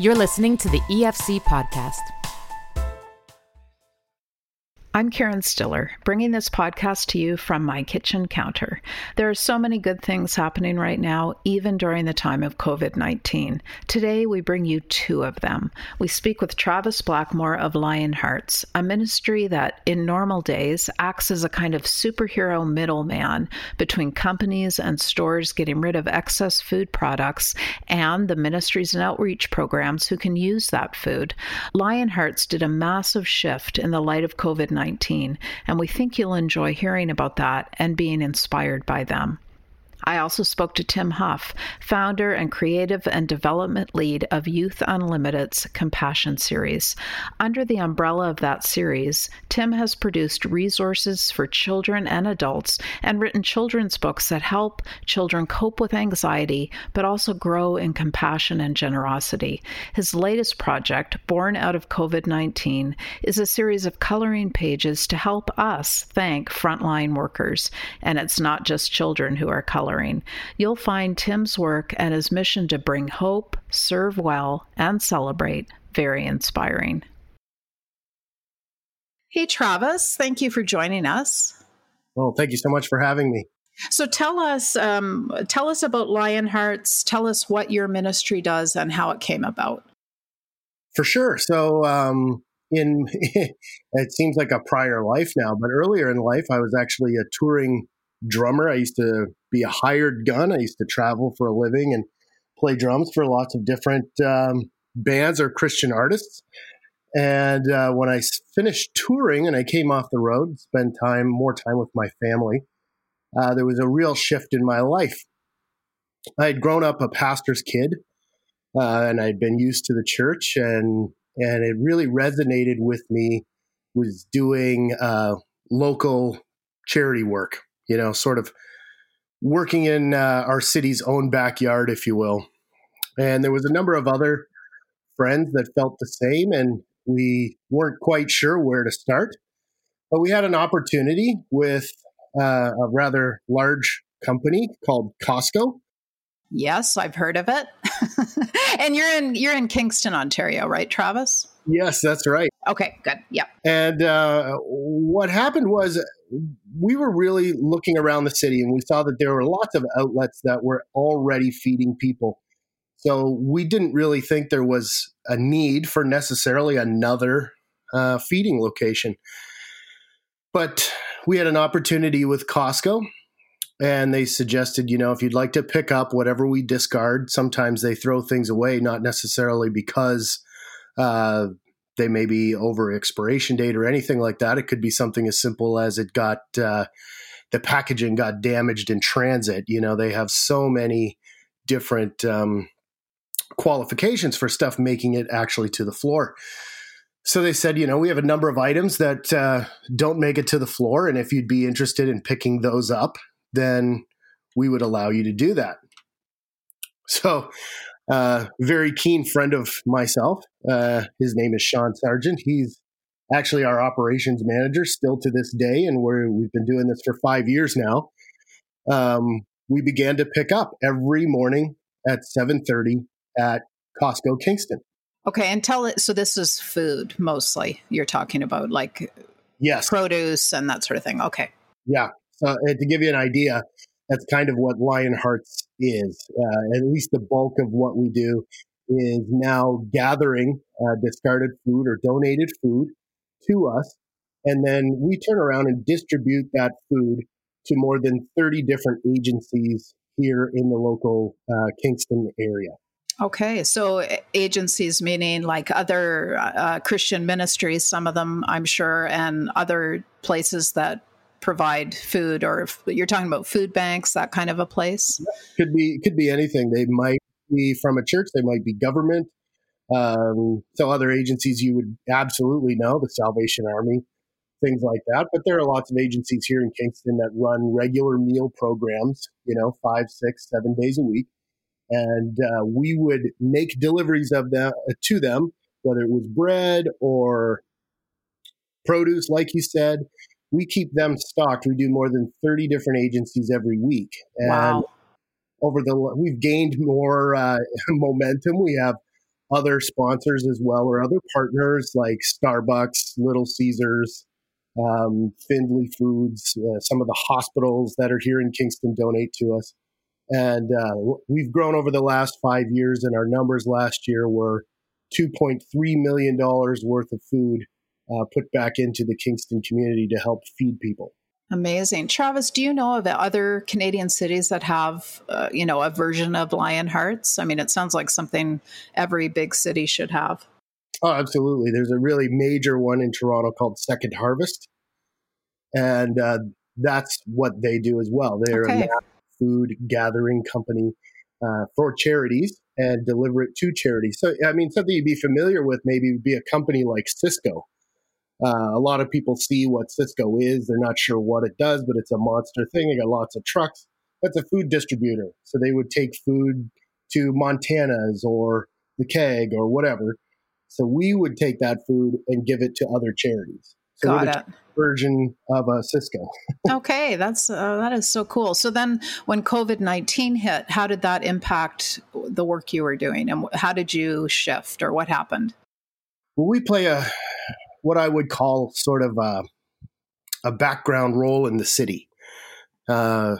You're listening to the EFC podcast. I'm Karen Stiller, bringing this podcast to you from my kitchen counter. There are so many good things happening right now, even during the time of COVID 19. Today, we bring you two of them. We speak with Travis Blackmore of Lionhearts, a ministry that, in normal days, acts as a kind of superhero middleman between companies and stores getting rid of excess food products and the ministries and outreach programs who can use that food. Lionhearts did a massive shift in the light of COVID 19 19, and we think you'll enjoy hearing about that and being inspired by them. I also spoke to Tim Huff, founder and creative and development lead of Youth Unlimited's Compassion series. Under the umbrella of that series, Tim has produced resources for children and adults and written children's books that help children cope with anxiety but also grow in compassion and generosity. His latest project, born out of COVID 19, is a series of coloring pages to help us thank frontline workers. And it's not just children who are coloring coloring, you'll find Tim's work and his mission to bring hope, serve well, and celebrate very inspiring. Hey, Travis, thank you for joining us. Well, thank you so much for having me. So tell us, um, tell us about Lionhearts. Tell us what your ministry does and how it came about. For sure. So, um, in it seems like a prior life now, but earlier in life, I was actually a touring drummer. I used to be a hired gun. I used to travel for a living and play drums for lots of different um, bands or Christian artists. And uh, when I finished touring and I came off the road, spend time more time with my family, uh, there was a real shift in my life. I had grown up a pastor's kid, uh, and I'd been used to the church, and and it really resonated with me. Was doing uh, local charity work, you know, sort of working in uh, our city's own backyard, if you will. And there was a number of other friends that felt the same, and we weren't quite sure where to start. But we had an opportunity with uh, a rather large company called Costco. Yes, I've heard of it. and you're in you're in Kingston, Ontario, right, Travis? Yes, that's right. Okay, good. Yep. And uh, what happened was we were really looking around the city and we saw that there were lots of outlets that were already feeding people. So we didn't really think there was a need for necessarily another uh, feeding location. But we had an opportunity with Costco and they suggested, you know, if you'd like to pick up whatever we discard, sometimes they throw things away, not necessarily because uh, they may be over expiration date or anything like that. It could be something as simple as it got uh, the packaging got damaged in transit. You know, they have so many different um, qualifications for stuff making it actually to the floor. So they said, you know, we have a number of items that uh, don't make it to the floor, and if you'd be interested in picking those up, then we would allow you to do that. So uh, very keen friend of myself. Uh, his name is Sean Sargent. He's actually our operations manager still to this day, and we're, we've been doing this for five years now. Um, we began to pick up every morning at 7.30 at Costco Kingston. Okay, and tell it. So this is food mostly. You're talking about like yes, produce and that sort of thing. Okay. Yeah. So to give you an idea, that's kind of what Lionhearts is. Uh, at least the bulk of what we do is now gathering uh, discarded food or donated food to us. And then we turn around and distribute that food to more than 30 different agencies here in the local uh, Kingston area. Okay, so agencies meaning like other uh, Christian ministries, some of them I'm sure, and other places that provide food or you're talking about food banks that kind of a place? Could be could be anything. They might be from a church they might be government um, so other agencies you would absolutely know the salvation army things like that but there are lots of agencies here in kingston that run regular meal programs you know five six seven days a week and uh, we would make deliveries of them uh, to them whether it was bread or produce like you said we keep them stocked. We do more than 30 different agencies every week. And wow. over the, we've gained more uh, momentum. We have other sponsors as well, or other partners like Starbucks, Little Caesars, um, Findlay Foods, uh, some of the hospitals that are here in Kingston donate to us. And uh, we've grown over the last five years, and our numbers last year were $2.3 million worth of food uh, put back into the Kingston community to help feed people. Amazing. Travis, do you know of other Canadian cities that have, uh, you know, a version of Lionhearts? I mean, it sounds like something every big city should have. Oh, absolutely. There's a really major one in Toronto called Second Harvest. And uh, that's what they do as well. They're okay. a food gathering company uh, for charities and deliver it to charities. So, I mean, something you'd be familiar with maybe would be a company like Sysco. Uh, a lot of people see what Sysco is. They're not sure what it does, but it's a monster thing. They got lots of trucks. That's a food distributor. So they would take food to Montana's or the keg or whatever. So we would take that food and give it to other charities. So Got it. Version of a Sysco. okay, that's uh, that is so cool. So then, when COVID nineteen hit, how did that impact the work you were doing, and how did you shift, or what happened? Well, we play a what I would call sort of a, a background role in the city. Uh,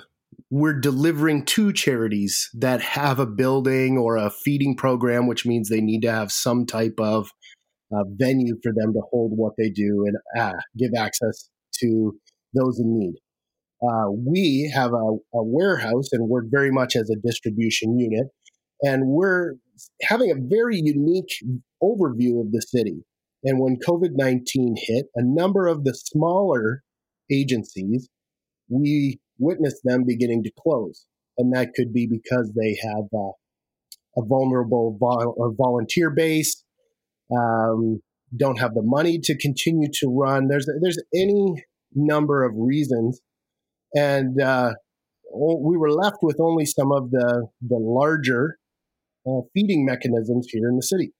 we're delivering to charities that have a building or a feeding program, which means they need to have some type of uh, venue for them to hold what they do and uh, give access to those in need. Uh, we have a, a, warehouse and work very much as a distribution unit, and we're having a very unique overview of the city. And when COVID 19 hit, a number of the smaller agencies, we witnessed them beginning to close. And that could be because they have uh, a vulnerable vol- volunteer base, um, don't have the money to continue to run. There's, there's any number of reasons. And uh, we were left with only some of the, the larger uh, feeding mechanisms here in the city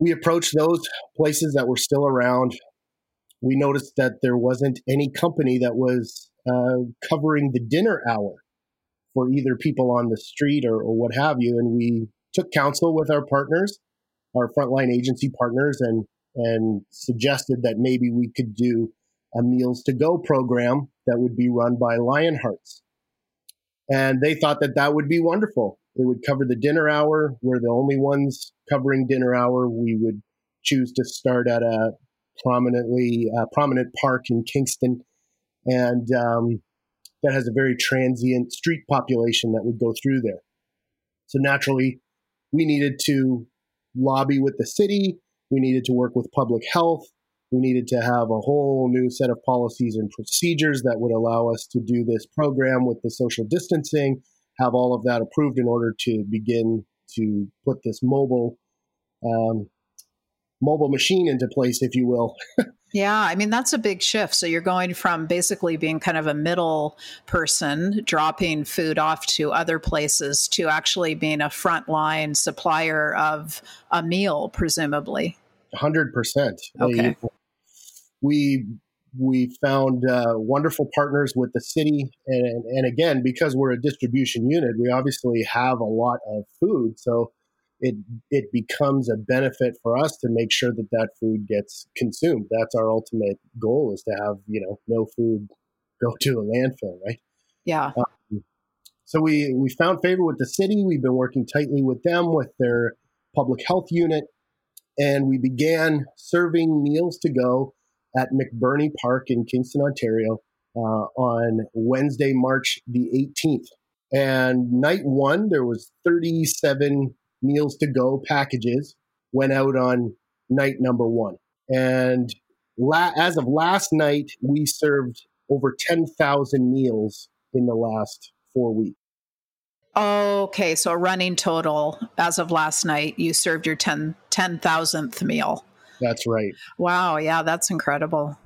we approached those places that were still around. We noticed that there wasn't any company that was uh, covering the dinner hour for either people on the street or, or what have you. And we took counsel with our partners, our frontline agency partners, and and suggested that maybe we could do a meals to go program that would be run by Lionhearts. And they thought that that would be wonderful. It would cover the dinner hour. We're the only ones covering dinner hour. We would choose to start at a prominently uh, prominent park in Kingston, and um, that has a very transient street population that would go through there. So naturally, we needed to lobby with the city. We needed to work with public health. We needed to have a whole new set of policies and procedures that would allow us to do this program with the social distancing have all of that approved in order to begin to put this mobile um, mobile machine into place, if you will. yeah, I mean that's a big shift. So you're going from basically being kind of a middle person, dropping food off to other places, to actually being a frontline supplier of a meal, presumably. Hundred percent. Okay. We we found uh, wonderful partners with the city and, and again because we're a distribution unit we obviously have a lot of food so it it becomes a benefit for us to make sure that that food gets consumed. That's our ultimate goal is to have you know no food go to a landfill right? Yeah. Um, so we we found favor with the city. We've been working tightly with them with their public health unit and we began serving meals to go at McBurney Park in Kingston, Ontario, uh, on Wednesday, March the 18th. And night one, there was 37 meals to go packages went out on night number one. And la- as of last night, we served over 10,000 meals in the last four weeks. Okay, so a running total as of last night, you served your 10, 10,000th meal. That's right. Wow. Yeah, that's incredible.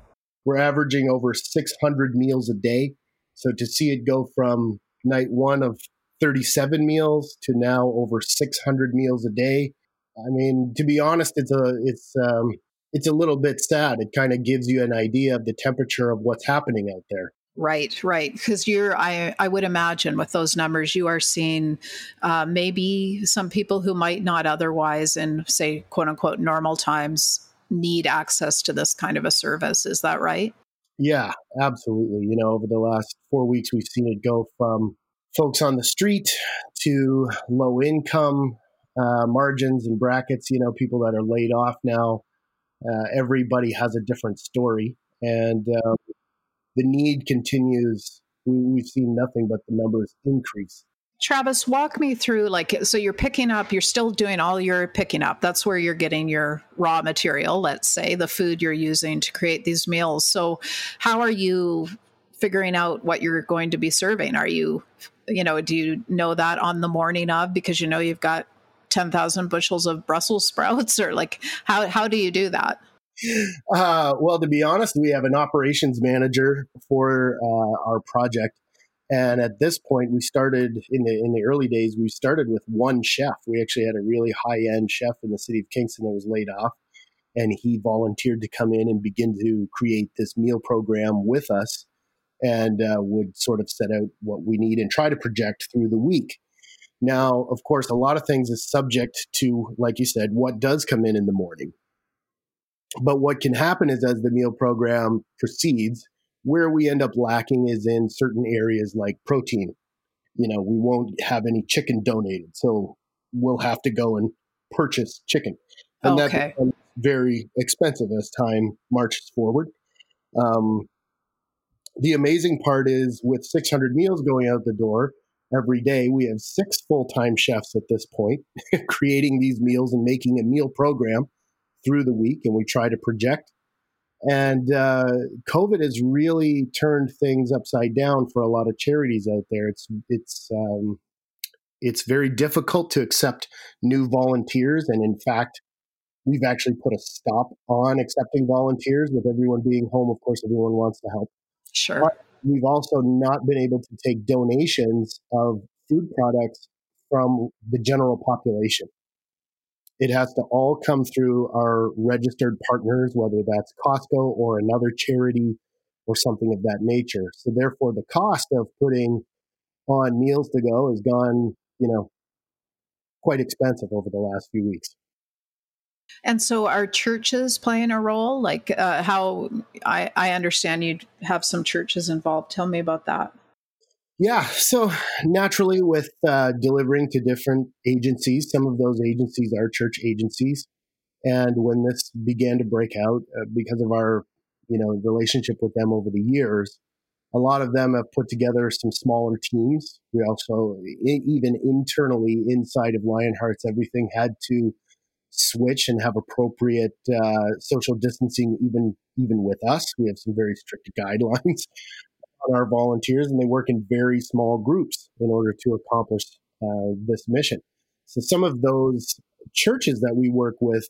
We're averaging over 600 meals a day. So to see it go from night one of 37 meals to now over 600 meals a day, I mean, to be honest, it's a it's um, it's a little bit sad. It kind of gives you an idea of the temperature of what's happening out there. Right, right. Because you're, I, I would imagine with those numbers, you are seeing uh, maybe some people who might not otherwise, in say, quote unquote, normal times, need access to this kind of a service. Is that right? Yeah, absolutely. You know, over the last four weeks, we've seen it go from folks on the street to low income uh, margins and brackets, you know, people that are laid off now. Uh, everybody has a different story. And um, the need continues. We, have seen nothing but the numbers increase. Travis, walk me through like, so you're picking up, you're still doing all your picking up. That's where you're getting your raw material, let's say, the food you're using to create these meals. So, how are you figuring out what you're going to be serving? Are you, you know, do you know that on the morning of because you know you've got 10,000 bushels of Brussels sprouts or like how how do you do that? Uh, well, to be honest, we have an operations manager for uh, our project, and at this point, we started in the in the early days. We started with one chef. We actually had a really high end chef in the city of Kingston that was laid off, and he volunteered to come in and begin to create this meal program with us, and uh, would sort of set out what we need and try to project through the week. Now, of course, a lot of things is subject to, like you said, what does come in in the morning but what can happen is as the meal program proceeds, where we end up lacking is in certain areas like protein. You know, we won't have any chicken donated. So we'll have to go and purchase chicken. And okay. that becomes very expensive as time marches forward. Um, the amazing part is with 600 meals going out the door every day, we have six full time chefs at this point creating these meals and making a meal program through the week and we try to project. And uh, COVID has really turned things upside down for a lot of charities out there. It's it's um, it's very difficult to accept new volunteers, and in fact, we've actually put a stop on accepting volunteers. With everyone being home, of course, everyone wants to help. Sure. But we've also not been able to take donations of food products from the general population. It has to all come through our registered partners, whether that's Costco or another charity or something of that nature. So therefore, the cost of putting on meals to go has gone, you know, quite expensive over the last few weeks. And so, are churches playing a role? Like uh, how I, I understand you have some churches involved. Tell me about that. Yeah, so naturally, with uh, delivering to different agencies, some of those agencies are church agencies, and when this began to break out, uh, because of our, you know, relationship with them over the years, a lot of them have put together some smaller teams. We also, even internally inside of Lionhearts, everything had to switch and have appropriate uh, social distancing, even even with us. We have some very strict guidelines on our volunteers, and they work in very small groups in order to accomplish uh, this mission. So some of those churches that we work with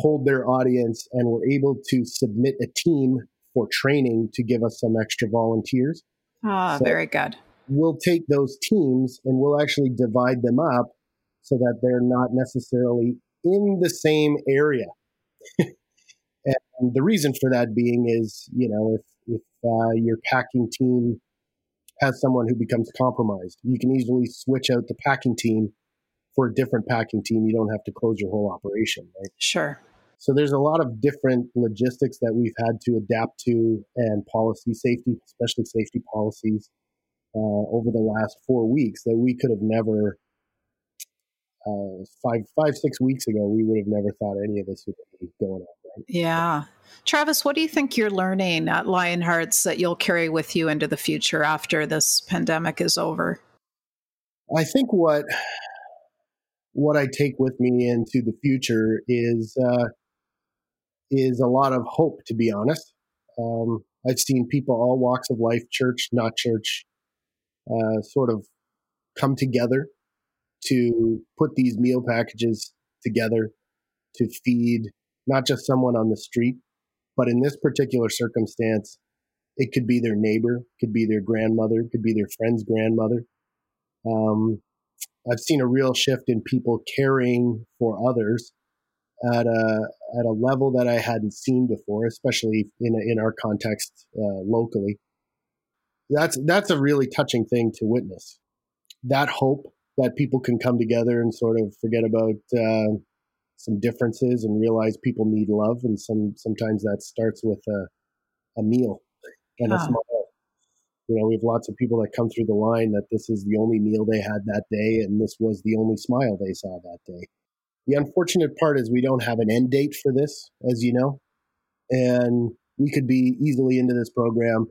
pulled their audience and were able to submit a team for training to give us some extra volunteers. Ah, so very good. We'll take those teams and we'll actually divide them up so that they're not necessarily in the same area. and the reason for that being is, you know, if if uh, your packing team has someone who becomes compromised. You can easily switch out the packing team for a different packing team. You don't have to close your whole operation, right? Sure. So there's a lot of different logistics that we've had to adapt to and policy safety, especially safety policies, uh, over the last four weeks that we could have never uh, five five six weeks ago we would have never thought any of this would be going on. Yeah. Travis, what do you think you're learning at Lionhearts that you'll carry with you into the future after this pandemic is over? I think what what I take with me into the future is uh, is a lot of hope. To be honest, um, I've seen people all walks of life, church, not church, uh, sort of come together to put these meal packages together to feed not just someone on the street, but in this particular circumstance, it could be their neighbor, could be their grandmother, could be their friend's grandmother. Um, I've seen a real shift in people caring for others at a at a level that I hadn't seen before, especially in in our context uh, locally. that's that's a really touching thing to witness. That hope that people can come together and sort of forget about uh, some differences and realize people need love, and some sometimes that starts with a, a meal and a smile. You know, we have lots of people that come through the line that this is the only meal they had that day, and this was the only smile they saw that day. The unfortunate part is we don't have an end date for this, as you know, and we could be easily into this program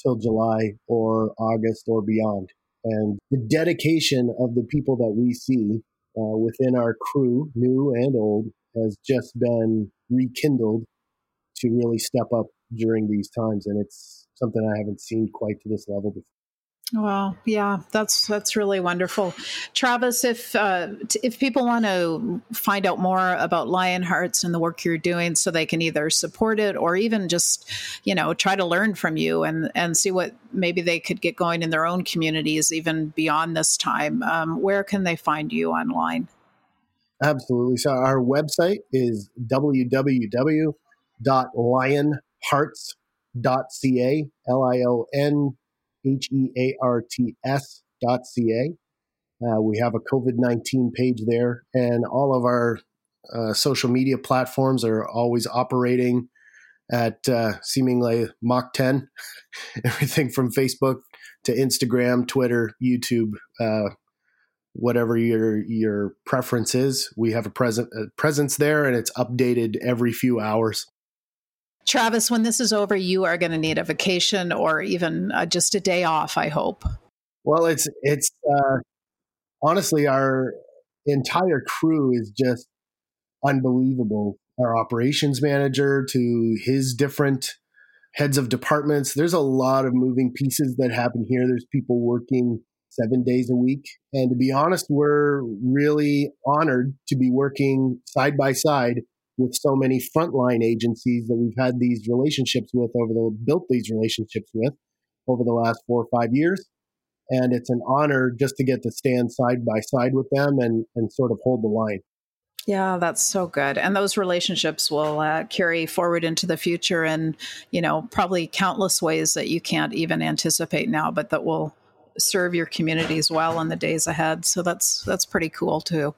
till July or August or beyond. And the dedication of the people that we see uh, within our crew, new and old, has just been rekindled to really step up during these times. And it's something I haven't seen quite to this level before. Well, yeah, that's that's really wonderful, Travis. If uh, if people want to find out more about Lionhearts and the work you're doing, so they can either support it or even just, you know, try to learn from you and and see what maybe they could get going in their own communities, even beyond this time. Um, where can they find you online? Absolutely. So our website is www.lionhearts.ca. L I O N H E A R T S dot C A. Uh, we have a COVID 19 page there, and all of our uh, social media platforms are always operating at uh, seemingly Mach 10. Everything from Facebook to Instagram, Twitter, YouTube, uh, whatever your your preference is. We have a present a presence there, and it's updated every few hours. Travis, when this is over, you are going to need a vacation or even uh, just a day off, I hope. Well, it's, it's, uh, honestly, our entire crew is just unbelievable. Our operations manager to his different heads of departments. There's a lot of moving pieces that happen here. There's people working seven days a week. And to be honest, we're really honored to be working side by side with so many frontline agencies that we've had these relationships with over the built these relationships with over the last four or five years. And it's an honor just to get to stand side by side with them and, and sort of hold the line. Yeah, that's so good. And those relationships will uh, carry forward into the future and, you know, probably countless ways that you can't even anticipate now, but that will serve your communities well in the days ahead. So that's that's pretty cool too.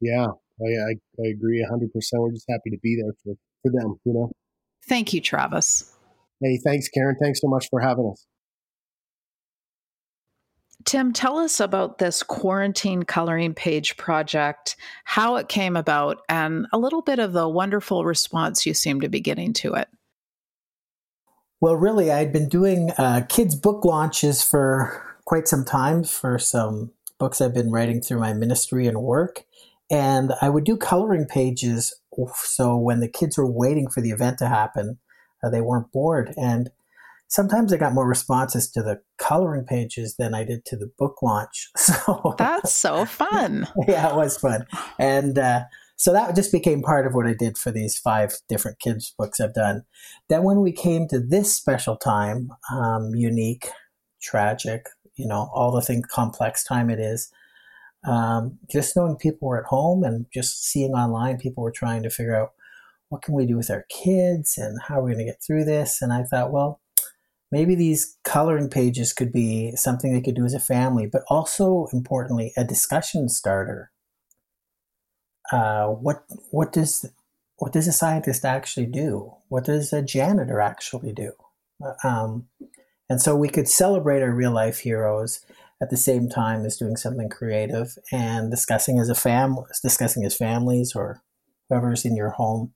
Yeah, I, I, I agree 100%. We're just happy to be there for, for them, you know? Thank you, Travis. Hey, thanks, Karen. Thanks so much for having us. Tim, tell us about this quarantine coloring page project, how it came about, and a little bit of the wonderful response you seem to be getting to it. Well, really, I'd been doing uh, kids' book launches for quite some time for some books I've been writing through my ministry and work. And I would do coloring pages so when the kids were waiting for the event to happen, uh, they weren't bored. And sometimes I got more responses to the coloring pages than I did to the book launch. So that's so fun. yeah, it was fun. And uh, so that just became part of what I did for these five different kids' books I've done. Then when we came to this special time, um, unique, tragic, you know, all the things complex time it is, um, just knowing people were at home and just seeing online people were trying to figure out what can we do with our kids and how are we going to get through this? And i thought well maybe these coloring pages could be something they could do as a family but also importantly a discussion starter. Uh, what what does what does a scientist actually do? What does a janitor actually do? Um, and so we could celebrate our real life heroes at the same time as doing something creative and discussing as a family, discussing as families or whoever's in your home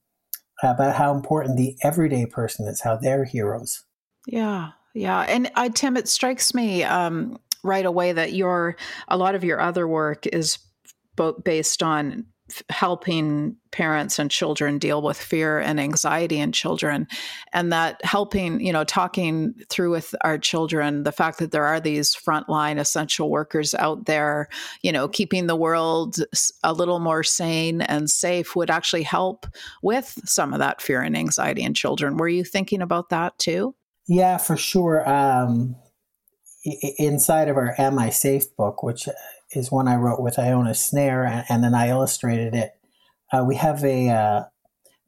about how important the everyday person is, how they're heroes. Yeah, yeah, and uh, Tim, it strikes me um, right away that your a lot of your other work is based on helping parents and children deal with fear and anxiety in children. And that helping you know talking through with our children the fact that there are these frontline essential workers out there you know keeping the world a little more sane and safe would actually help with some of that fear and anxiety in children. Were you thinking about that too? Yeah for sure. Um, inside of our am i safe book which is one I wrote with Iona Snare, and, and then I illustrated it. Uh, we have a uh,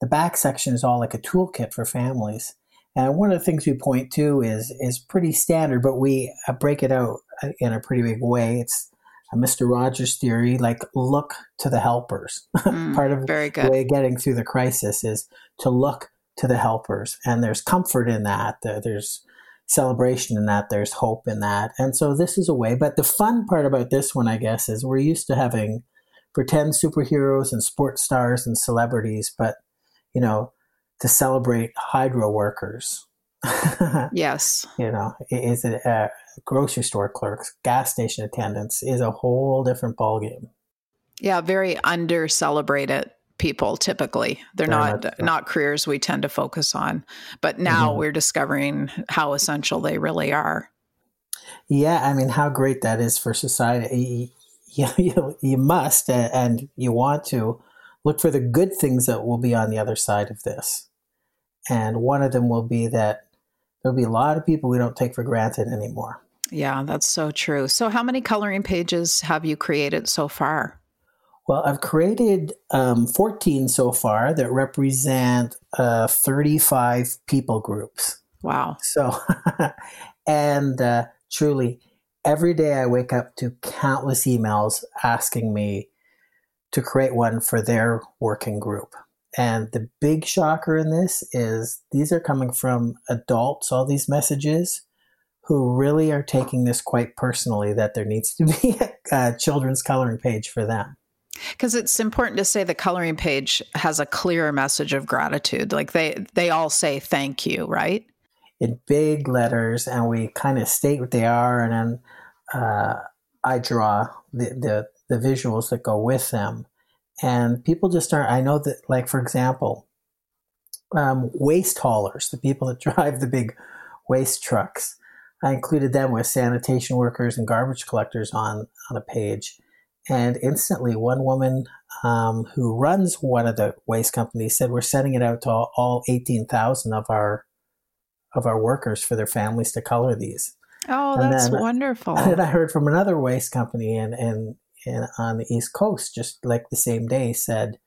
the back section is all like a toolkit for families, And one of the things we point to is is pretty standard, but we uh, break it out uh, in a pretty big way. It's a Mr. Rogers theory, like look to the helpers. Mm, Part of very the good. way of getting through the crisis is to look to the helpers, and there's comfort in that. There's celebration in that. There's hope in that, and so this is a way. But the fun part about this one, I guess, is we're used to having pretend superheroes and sports stars and celebrities, but you know, to celebrate hydro workers. Yes. you know, is it uh, grocery store clerks, gas station attendants is a whole different ballgame. Yeah, very under celebrated people typically. They're not much not careers we tend to focus on. But now Mhm. we're discovering how essential they really are. Yeah, I mean, how great that is for society. You, you, you must and you want to look for the good things that will be on the other side of this. And one of them will be that there'll be a lot of people we don't take for granted anymore. Yeah, that's so true. So how many coloring pages have you created so far? Well, I've created um, 14 so far that represent uh, 35 people groups. Wow. So, and uh, truly, every day I wake up to countless emails asking me to create one for their working group. And the big shocker in this is these are coming from adults, all these messages, who really are taking this quite personally that there needs to be a children's coloring page for them. Because it's important to say the coloring page has a clear message of gratitude. Like they they all say thank you, right? in big letters and we kind of state what they are and then uh, i draw the, the, the visuals that go with them and people just aren't i know that like for example um, waste haulers the people that drive the big waste trucks i included them with sanitation workers and garbage collectors on on a page and instantly one woman um, who runs one of the waste companies said we're sending it out to all, all 18000 of our of our workers for their families to color these. Oh, And that's then- wonderful. And I heard from another waste company and, in, in on the East Coast, just like the same day, said,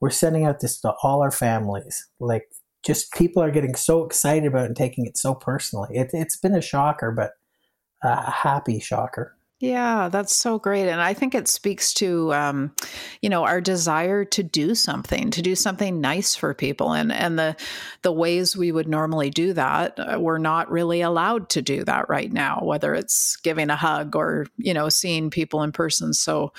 "We're sending out this to all our families. Like, just people are getting so excited about it and taking it so personally. It, it's been a shocker, but a happy shocker. Yeah, that's so great. And I think it speaks to, um, you know, our desire to do something, to do something nice for people. And, and the, the ways we would normally do that, uh, we're not really allowed to do that right now, whether it's giving a hug or, you know, seeing people in person. So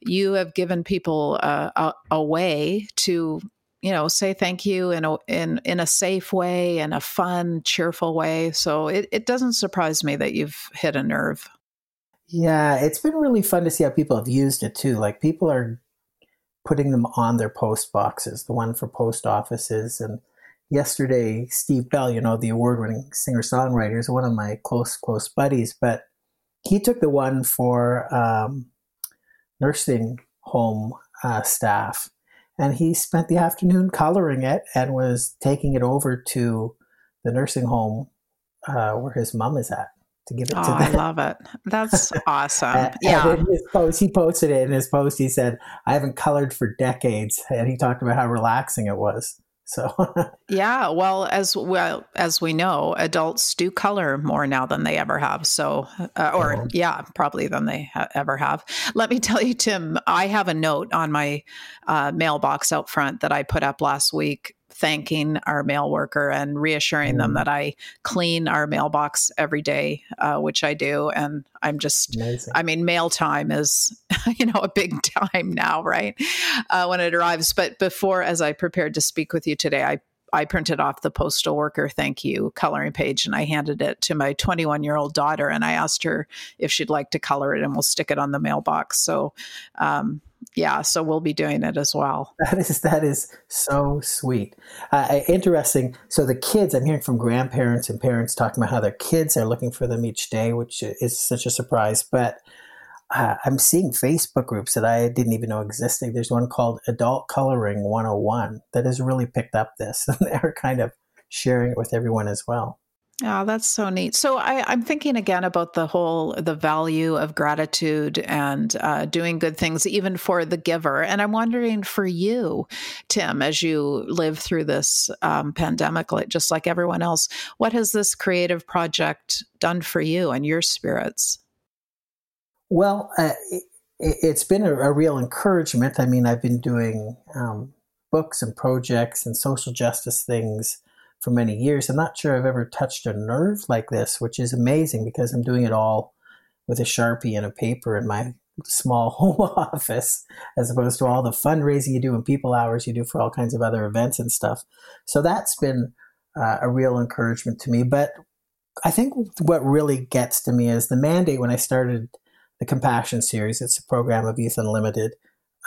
you have given people a, a, a way to, you know, say thank you in a, in, in a safe way and a fun, cheerful way. So it, it doesn't surprise me that you've hit a nerve. Yeah, it's been really fun to see how people have used it too. Like people are putting them on their post boxes, the one for post offices. And yesterday, Steve Bell, you know, the award winning singer songwriter, is one of my close, close buddies, but he took the one for um, nursing home uh, staff. And he spent the afternoon coloring it and was taking it over to the nursing home uh, where his mom is at to give it Oh, to I love it. That's awesome. And- yeah. And in his post, he posted it in his post. He said, "I haven't colored for decades," and he talked about how relaxing it was. So, Yeah, well, as well as we know, adults do color more now than they ever have. So, uh, or yeah, probably than they ha- ever have. Let me tell you, Tim, I have a note on my uh, mailbox out front that I put up last week, thanking our mail worker and reassuring them Mm. that I clean our mailbox every day, uh, which I do, and I'm just amazing. I mean, mail time is, you know, a big time now, right? Uh, when it arrives. But before, as I prepared to speak with you today, I I printed off the postal worker thank you coloring page and I handed it to my 21 year old daughter and I asked her if she'd like to color it and we'll stick it on the mailbox. So, um, yeah, so we'll be doing it as well. That is that is so sweet. Uh, interesting. So the kids, I'm hearing from grandparents and parents talking about how their kids are looking for them each day, which is such a surprise. But uh, I'm seeing Facebook groups that I didn't even know existed. There's one called Adult Coloring 101 that has really picked up this, and they're kind of sharing it with everyone as well. Oh, that's so neat. So I, am thinking again about the whole the value of gratitude and uh, doing good things, even for the giver. And I'm wondering for you, Tim, as you live through this um, pandemic, just like everyone else, what has this creative project done for you and your spirits? Well, uh, it, has been a, a, real encouragement. I mean, I've been doing um, books and projects and social justice things for many years. I'm not sure I've ever touched a nerve like this, which is amazing because I'm doing it all with a Sharpie and a paper in my small home office, as opposed to all the fundraising you do and people hours you do for all kinds of other events and stuff. So that's been uh, a real encouragement to me. But I think what really gets to me is the mandate when I started the Compassion series. It's a program of Youth Unlimited.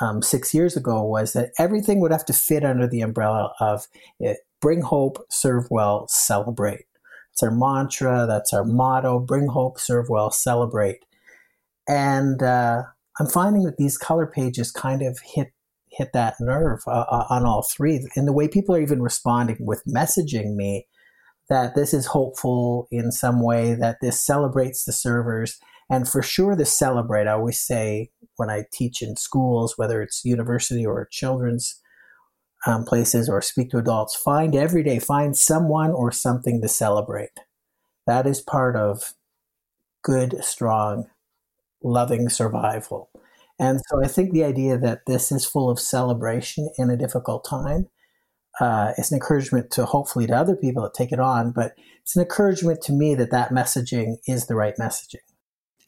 Um, six years ago was that everything would have to fit under the umbrella of it, bring hope, serve well, celebrate. It's our mantra. That's our motto. Bring hope, serve well, celebrate. And uh, I'm finding that these color pages kind of hit hit that nerve uh, uh, on all three. And the way people are even responding with messaging me that this is hopeful in some way, that this celebrates the servers. And for sure, the celebrate, I always say when I teach in schools, whether it's university or children's um, places or speak to adults, find every day, find someone or something to celebrate. That is part of good, strong, loving survival. And so I think the idea that this is full of celebration in a difficult time uh, is an encouragement to hopefully to other people that take it on, but it's an encouragement to me that that messaging is the right messaging.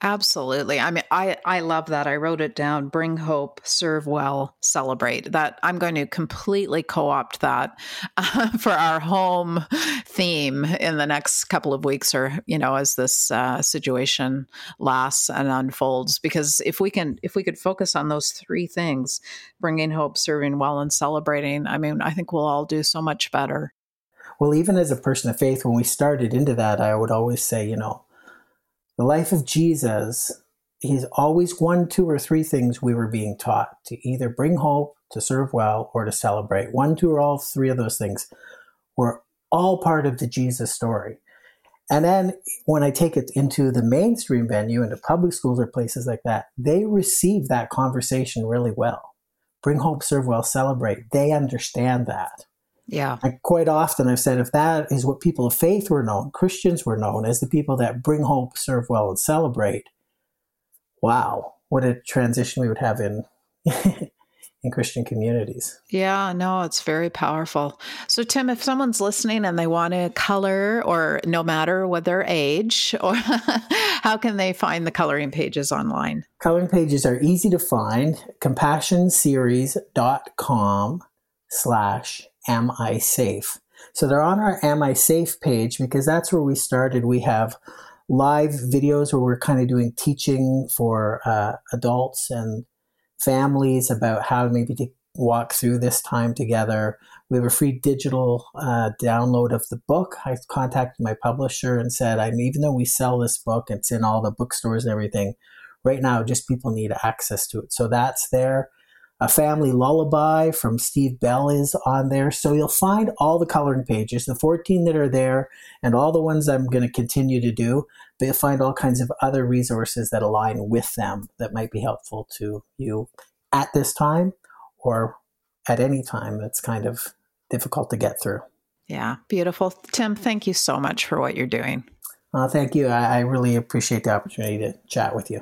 Absolutely. I mean, I, I love that. I wrote it down bring hope, serve well, celebrate. That I'm going to completely co opt that uh, for our home theme in the next couple of weeks or, you know, as this uh, situation lasts and unfolds. Because if we can, if we could focus on those three things bringing hope, serving well, and celebrating I mean, I think we'll all do so much better. Well, even as a person of faith, when we started into that, I would always say, you know, the life of Jesus, he's always one, two, or three things we were being taught to either bring hope, to serve well, or to celebrate. One, two, or all three of those things were all part of the Jesus story. And then when I take it into the mainstream venue, into public schools or places like that, they receive that conversation really well. Bring hope, serve well, celebrate. They understand that. Yeah. Quite often I've said if that is what people of faith were known, Christians were known as the people that bring hope, serve well, and celebrate. Wow, what a transition we would have in in Christian communities. Yeah, no, it's very powerful. So, Tim, if someone's listening and they want to color, or no matter what their age, or how can they find the coloring pages online? Coloring pages are easy to find. CompassionSeries.com slash Am I Safe? So they're on our Am I Safe page because that's where we started. We have live videos where we're kind of doing teaching for uh, adults and families about how maybe to walk through this time together. We have a free digital uh, download of the book. I contacted my publisher and said, I mean, even though we sell this book, it's in all the bookstores and everything. Right now, just people need access to it. So that's there. A Family Lullaby from Steve Bell is on there. So you'll find all the coloring pages, the 14 that are there, and all the ones I'm going to continue to do. But you'll find all kinds of other resources that align with them that might be helpful to you at this time or at any time that's kind of difficult to get through. Yeah, beautiful. Tim, thank you so much for what you're doing. Uh, thank you. I, I really appreciate the opportunity to chat with you.